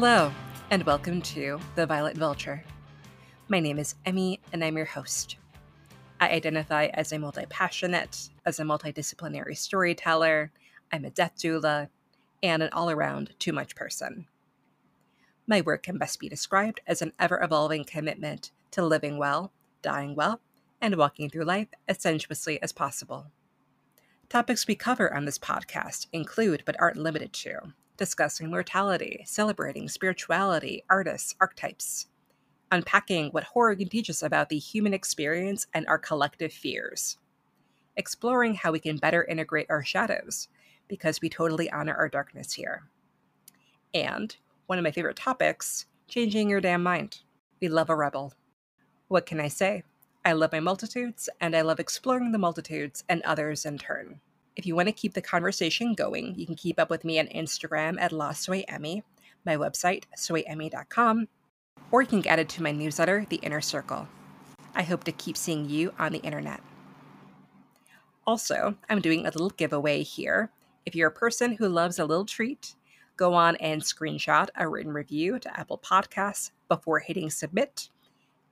Hello, and welcome to The Violet Vulture. My name is Emmy, and I'm your host. I identify as a multi passionate, as a multidisciplinary storyteller, I'm a death doula, and an all around too much person. My work can best be described as an ever evolving commitment to living well, dying well, and walking through life as sensuously as possible. Topics we cover on this podcast include, but aren't limited to, discussing mortality, celebrating spirituality, artists, archetypes, unpacking what horror can teach us about the human experience and our collective fears, exploring how we can better integrate our shadows, because we totally honor our darkness here. And one of my favorite topics changing your damn mind. We love a rebel. What can I say? I love my multitudes, and I love exploring the multitudes and others in turn. If you want to keep the conversation going, you can keep up with me on Instagram at LostSoyEmmy, my website, soyemmy.com, or you can get added to my newsletter, The Inner Circle. I hope to keep seeing you on the internet. Also, I'm doing a little giveaway here. If you're a person who loves a little treat, go on and screenshot a written review to Apple Podcasts before hitting submit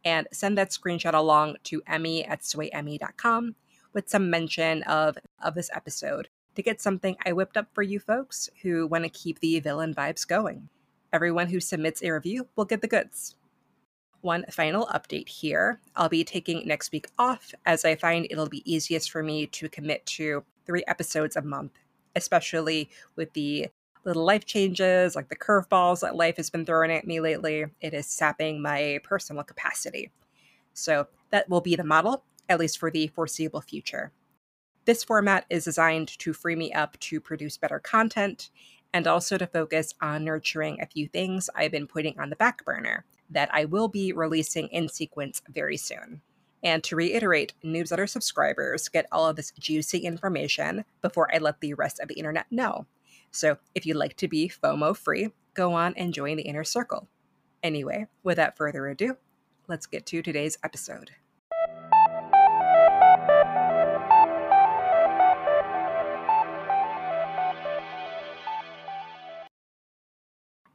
and send that screenshot along to Emmy at soyemmy.com with some mention of, of this episode to get something I whipped up for you folks who want to keep the villain vibes going. Everyone who submits a review will get the goods. One final update here I'll be taking next week off as I find it'll be easiest for me to commit to three episodes a month, especially with the little life changes, like the curveballs that life has been throwing at me lately. It is sapping my personal capacity. So that will be the model, at least for the foreseeable future. This format is designed to free me up to produce better content and also to focus on nurturing a few things I've been putting on the back burner that I will be releasing in sequence very soon. And to reiterate, newsletter subscribers get all of this juicy information before I let the rest of the internet know. So if you'd like to be FOMO free, go on and join the inner circle. Anyway, without further ado, let's get to today's episode.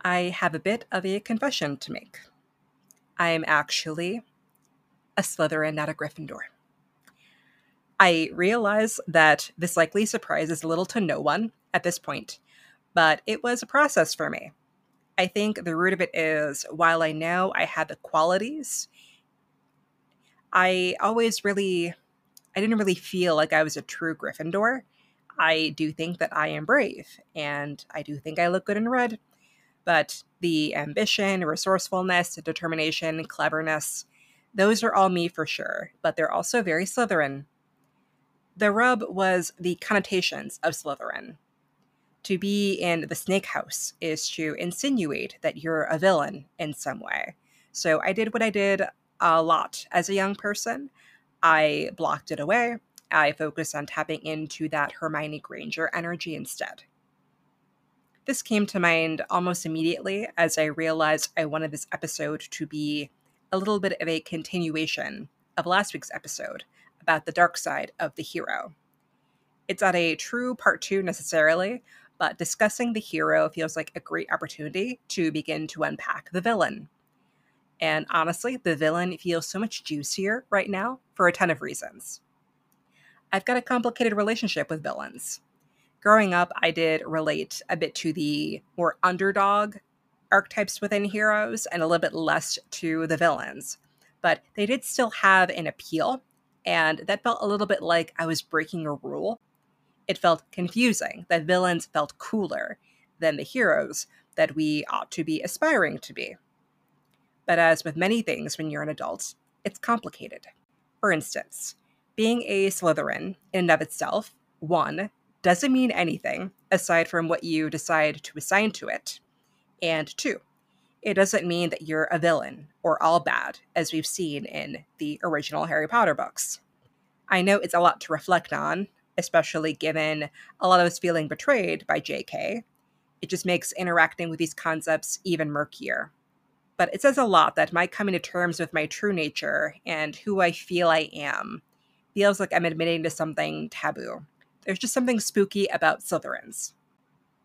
I have a bit of a confession to make. I'm actually a Slytherin, not a Gryffindor. I realize that this likely surprises little to no one at this point, but it was a process for me. I think the root of it is while I know I had the qualities, I always really, I didn't really feel like I was a true Gryffindor. I do think that I am brave, and I do think I look good in red, but the ambition, resourcefulness, determination, cleverness, those are all me for sure, but they're also very Slytherin. The rub was the connotations of Slytherin to be in the snake house is to insinuate that you're a villain in some way. So I did what I did a lot as a young person. I blocked it away. I focused on tapping into that Hermione Granger energy instead. This came to mind almost immediately as I realized I wanted this episode to be a little bit of a continuation of last week's episode about the dark side of the hero. It's not a true part two necessarily, but discussing the hero feels like a great opportunity to begin to unpack the villain. And honestly, the villain feels so much juicier right now for a ton of reasons. I've got a complicated relationship with villains. Growing up, I did relate a bit to the more underdog archetypes within heroes and a little bit less to the villains. But they did still have an appeal, and that felt a little bit like I was breaking a rule it felt confusing that villains felt cooler than the heroes that we ought to be aspiring to be. But as with many things when you're an adult, it's complicated. For instance, being a Slytherin in and of itself, one, doesn't mean anything aside from what you decide to assign to it. And two, it doesn't mean that you're a villain or all bad, as we've seen in the original Harry Potter books. I know it's a lot to reflect on, especially given a lot of us feeling betrayed by JK. It just makes interacting with these concepts even murkier. But it says a lot that my coming to terms with my true nature and who I feel I am feels like I'm admitting to something taboo. There's just something spooky about Slytherins.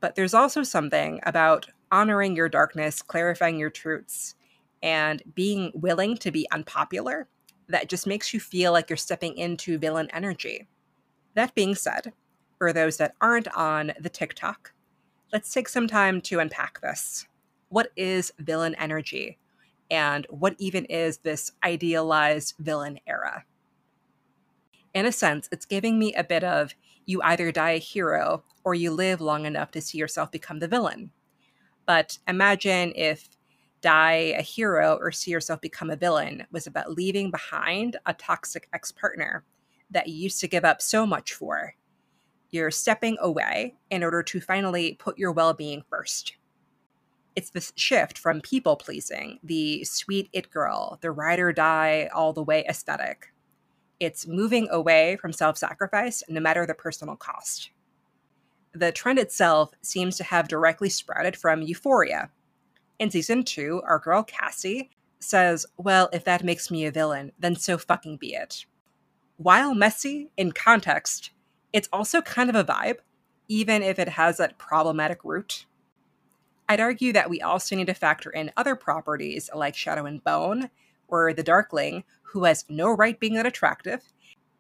But there's also something about honoring your darkness, clarifying your truths, and being willing to be unpopular that just makes you feel like you're stepping into villain energy. That being said, for those that aren't on the TikTok, let's take some time to unpack this. What is villain energy? And what even is this idealized villain era? In a sense, it's giving me a bit of you either die a hero or you live long enough to see yourself become the villain. But imagine if die a hero or see yourself become a villain was about leaving behind a toxic ex partner that you used to give up so much for. You're stepping away in order to finally put your well being first. It's this shift from people pleasing, the sweet it girl, the ride or die all the way aesthetic. It's moving away from self sacrifice, no matter the personal cost. The trend itself seems to have directly sprouted from Euphoria, in season two, our girl Cassie says, Well, if that makes me a villain, then so fucking be it. While messy in context, it's also kind of a vibe, even if it has that problematic root. I'd argue that we also need to factor in other properties like Shadow and Bone, where the Darkling, who has no right being that attractive,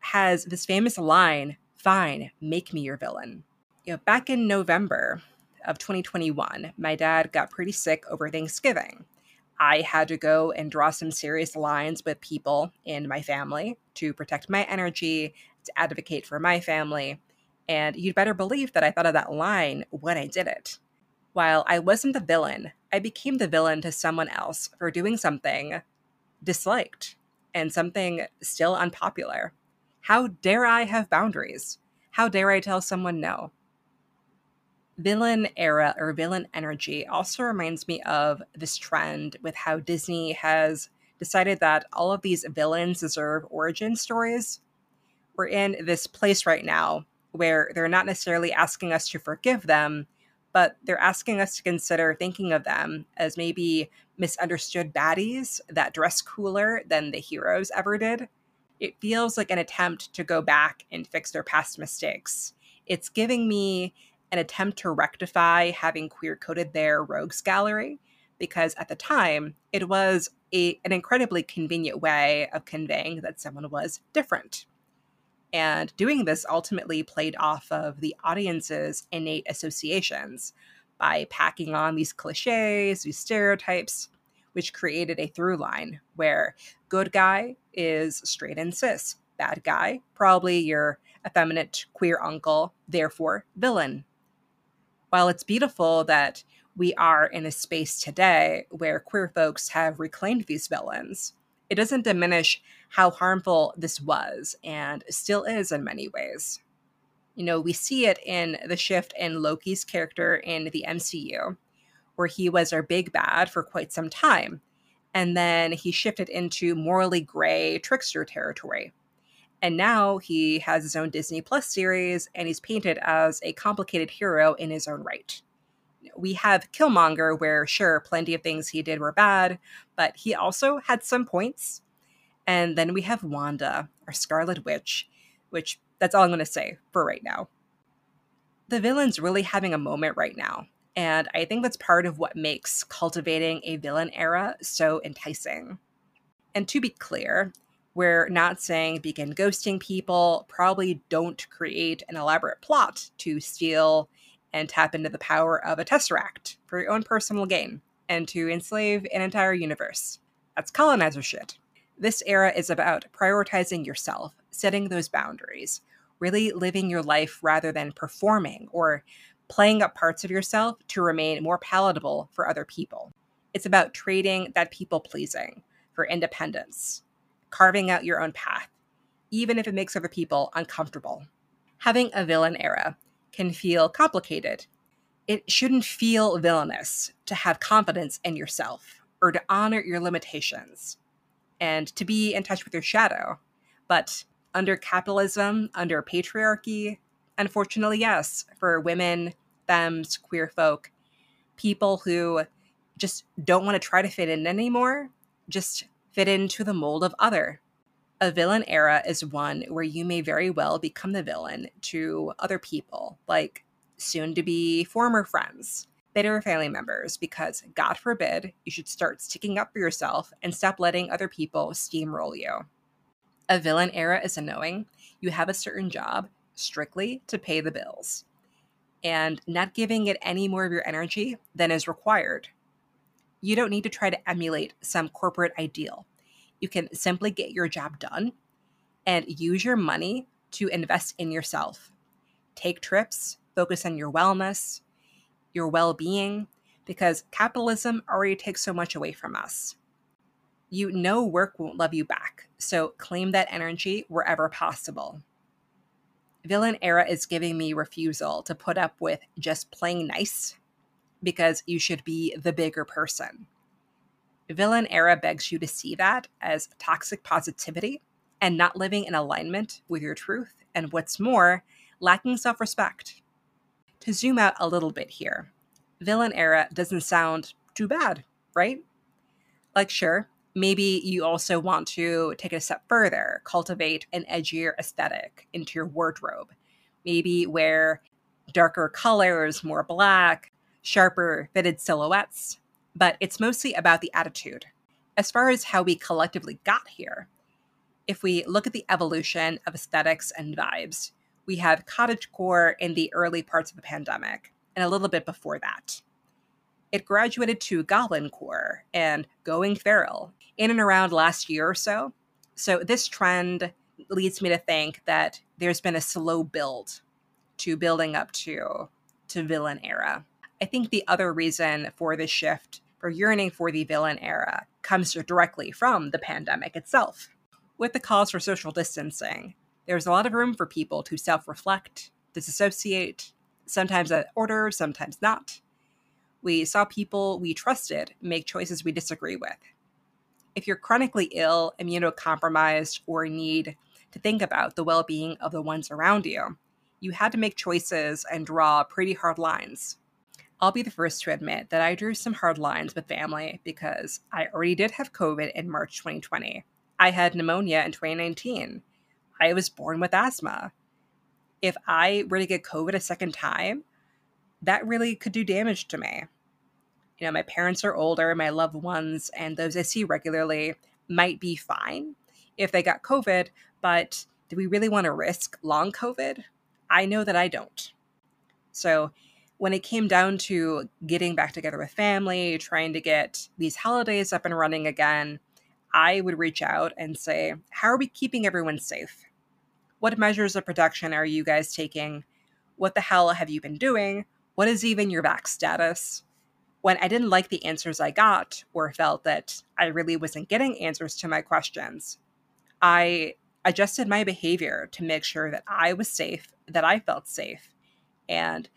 has this famous line, Fine, make me your villain. You know, back in November, of 2021, my dad got pretty sick over Thanksgiving. I had to go and draw some serious lines with people in my family to protect my energy, to advocate for my family. And you'd better believe that I thought of that line when I did it. While I wasn't the villain, I became the villain to someone else for doing something disliked and something still unpopular. How dare I have boundaries? How dare I tell someone no? villain era or villain energy also reminds me of this trend with how Disney has decided that all of these villains deserve origin stories. We're in this place right now where they're not necessarily asking us to forgive them, but they're asking us to consider thinking of them as maybe misunderstood baddies that dress cooler than the heroes ever did. It feels like an attempt to go back and fix their past mistakes. It's giving me an attempt to rectify having queer coded their rogues gallery because at the time it was a, an incredibly convenient way of conveying that someone was different. And doing this ultimately played off of the audience's innate associations by packing on these cliches, these stereotypes, which created a through line where good guy is straight and cis, bad guy, probably your effeminate queer uncle, therefore villain. While it's beautiful that we are in a space today where queer folks have reclaimed these villains, it doesn't diminish how harmful this was and still is in many ways. You know, we see it in the shift in Loki's character in the MCU, where he was our big bad for quite some time. And then he shifted into morally gray trickster territory, and now he has his own Disney Plus series and he's painted as a complicated hero in his own right. We have Killmonger, where sure, plenty of things he did were bad, but he also had some points. And then we have Wanda, our Scarlet Witch, which that's all I'm going to say for right now. The villain's really having a moment right now, and I think that's part of what makes cultivating a villain era so enticing. And to be clear, we're not saying begin ghosting people. Probably don't create an elaborate plot to steal and tap into the power of a tesseract for your own personal gain and to enslave an entire universe. That's colonizer shit. This era is about prioritizing yourself, setting those boundaries, really living your life rather than performing or playing up parts of yourself to remain more palatable for other people. It's about trading that people pleasing for independence, carving out your own path, even if it makes other people uncomfortable. Having a villain era can feel complicated. It shouldn't feel villainous to have confidence in yourself or to honor your limitations and to be in touch with your shadow. But under capitalism, under patriarchy, unfortunately, yes, for women, femmes, queer folk, people who just don't want to try to fit in anymore, just fit into the mold of other. A villain era is one where you may very well become the villain to other people, like soon to be former friends, bitter family members because, God forbid, you should start sticking up for yourself and stop letting other people steamroll you. A villain era is a knowing you have a certain job strictly to pay the bills and not giving it any more of your energy than is required. You don't need to try to emulate some corporate ideal. You can simply get your job done and use your money to invest in yourself. Take trips, focus on your wellness, your well being, because capitalism already takes so much away from us. You know work won't love you back, so claim that energy wherever possible. Villain era is giving me refusal to put up with just playing nice because you should be the bigger person. Villain era begs you to see that as toxic positivity and not living in alignment with your truth, and what's more, lacking self respect. To zoom out a little bit here, villain era doesn't sound too bad, right? Like, sure, maybe you also want to take it a step further, cultivate an edgier aesthetic into your wardrobe. Maybe wear darker colors, more black, sharper fitted silhouettes. But it's mostly about the attitude. As far as how we collectively got here, if we look at the evolution of aesthetics and vibes, we have cottagecore in the early parts of the pandemic and a little bit before that. It graduated to goblincore and going feral in and around last year or so. So this trend leads me to think that there's been a slow build to building up to to villain era. I think the other reason for this shift for yearning for the villain era comes directly from the pandemic itself. With the calls for social distancing, there's a lot of room for people to self-reflect, disassociate, sometimes at order, sometimes not. We saw people we trusted make choices we disagree with if you're chronically ill, immunocompromised, or need to think about the well being of the ones around you, you had to make choices and draw pretty hard lines. I'll be the first to admit that I drew some hard lines with family because I already did have COVID in March 2020. I had pneumonia in 2019. I was born with asthma. If I were to get COVID a second time, that really could do damage to me you know, my parents are older, my loved ones, and those I see regularly might be fine if they got COVID, but do we really want to risk long COVID? I know that I don't. So, when it came down to getting back together with family, trying to get these holidays up and running again, I would reach out and say, How are we keeping everyone safe? What measures of protection are you guys taking? What the hell have you been doing? What is even your vax status? when I didn't like the answers I got or felt that I really wasn't getting answers to my questions, I adjusted my behavior to make sure that I was safe, that I felt safe. And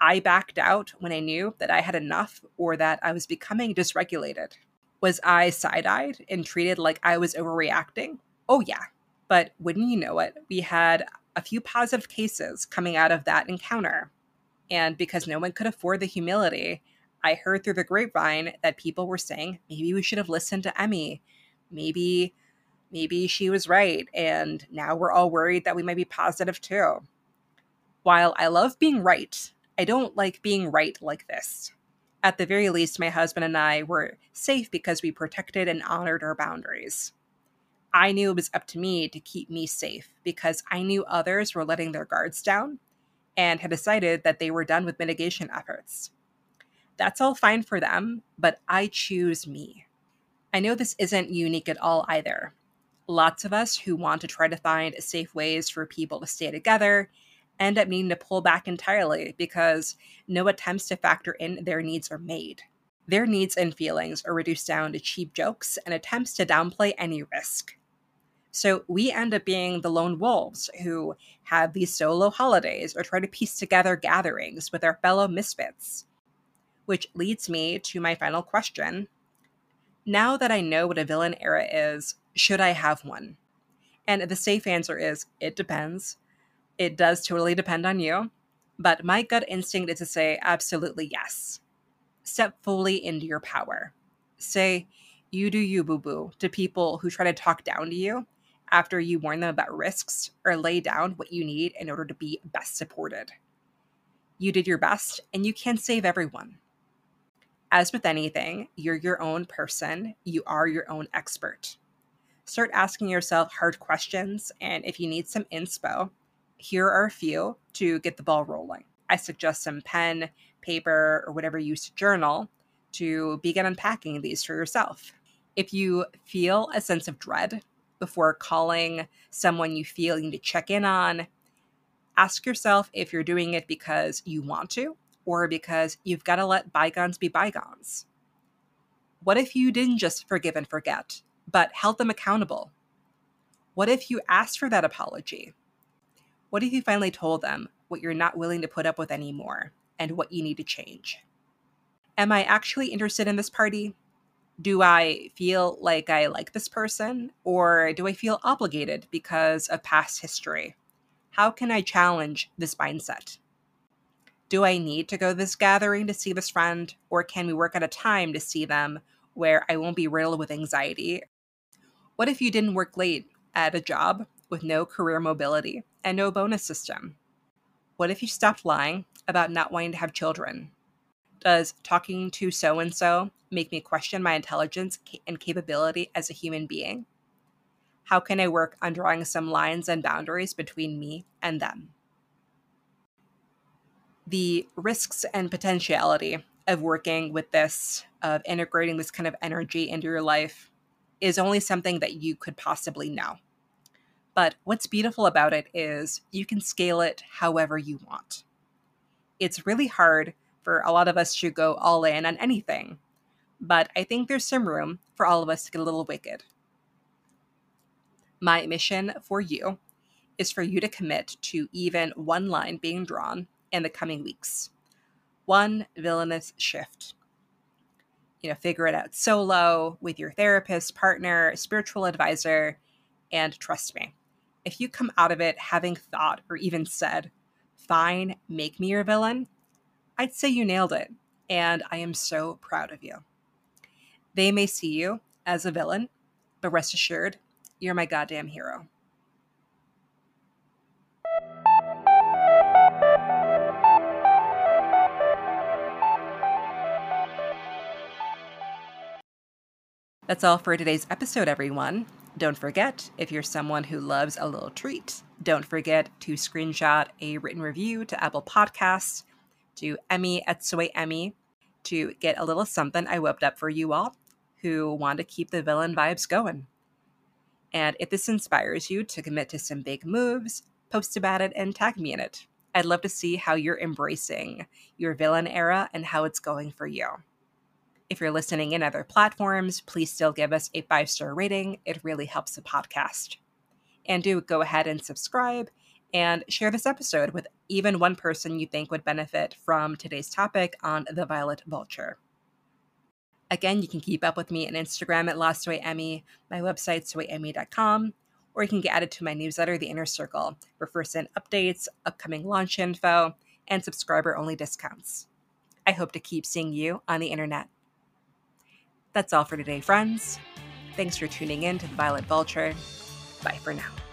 I backed out when I knew that I had enough or that I was becoming dysregulated. Was I side eyed and treated like I was overreacting? Oh, yeah. But wouldn't you know it, we had a few positive cases coming out of that encounter. And because no one could afford the humility, I heard through the grapevine that people were saying maybe we should have listened to Emmy. Maybe maybe she was right and now we're all worried that we might be positive too. While I love being right, I don't like being right like this. At the very least, my husband and I were safe because we protected and honored our boundaries. I knew it was up to me to keep me safe because I knew others were letting their guards down and had decided that they were done with mitigation efforts. That's all fine for them, but I choose me. I know this isn't unique at all either. Lots of us who want to try to find safe ways for people to stay together end up needing to pull back entirely because no attempts to factor in their needs are made. Their needs and feelings are reduced down to cheap jokes and attempts to downplay any risk. So we end up being the lone wolves who have these solo holidays or try to piece together gatherings with our fellow misfits which leads me to my final question. Now that I know what a villain era is, should I have one? And the safe answer is it depends. It does totally depend on you. But my gut instinct is to say absolutely yes. Step fully into your power. Say, you do you, boo boo, to people who try to talk down to you after you warn them about risks or lay down what you need in order to be best supported. You did your best, and you can save everyone. As with anything, you're your own person, you are your own expert. Start asking yourself hard questions, and if you need some inspo, here are a few to get the ball rolling. I suggest some pen, paper, or whatever you use to journal to begin unpacking these for yourself. If you feel a sense of dread before calling someone you feel you need to check in on, ask yourself if you're doing it because you want to or because you've got to let bygones be bygones. What if you didn't just forgive and forget, but held them accountable? What if you asked for that apology? What if you finally told them what you're not willing to put up with anymore and what you need to change? Am I actually interested in this party? Do I feel like I like this person? Or do I feel obligated because of past history? How can I challenge this mindset? Do I need to go to this gathering to see this friend, or can we work at a time to see them where I won't be riddled with anxiety? What if you didn't work late at a job with no career mobility and no bonus system? What if you stopped lying about not wanting to have children? Does talking to so and so make me question my intelligence and capability as a human being? How can I work on drawing some lines and boundaries between me and them? The risks and potentiality of working with this, of integrating this kind of energy into your life, is only something that you could possibly know. But what's beautiful about it is you can scale it however you want. It's really hard for a lot of us to go all in on anything, but I think there's some room for all of us to get a little wicked my mission for you is for you to commit to even one line being drawn in the coming weeks. One villainous shift. You know, figure it out solo with your therapist, partner, spiritual advisor, and trust me, if you come out of it having thought or even said, fine, make me your villain, I'd say you nailed it. And I am so proud of you. They may see you as a villain, but rest assured, you're my goddamn hero. That's all for today's episode, everyone. Don't forget, if you're someone who loves a little treat, don't forget to screenshot a written review to Apple Podcasts, to Emmy at Soy Emmy, to get a little something I whipped up for you all who want to keep the villain vibes going. And if this inspires you to commit to some big moves, post about it and tag me in it. I'd love to see how you're embracing your villain era and how it's going for you. If you're listening in other platforms, please still give us a five star rating. It really helps the podcast. And do go ahead and subscribe and share this episode with even one person you think would benefit from today's topic on the Violet Vulture. Again, you can keep up with me on Instagram at Lost Soy Emmy, my website, soyemmy.com, or you can get added to my newsletter, The Inner Circle, for first in updates, upcoming launch info, and subscriber only discounts. I hope to keep seeing you on the internet. That's all for today, friends. Thanks for tuning in to the Violet Vulture. Bye for now.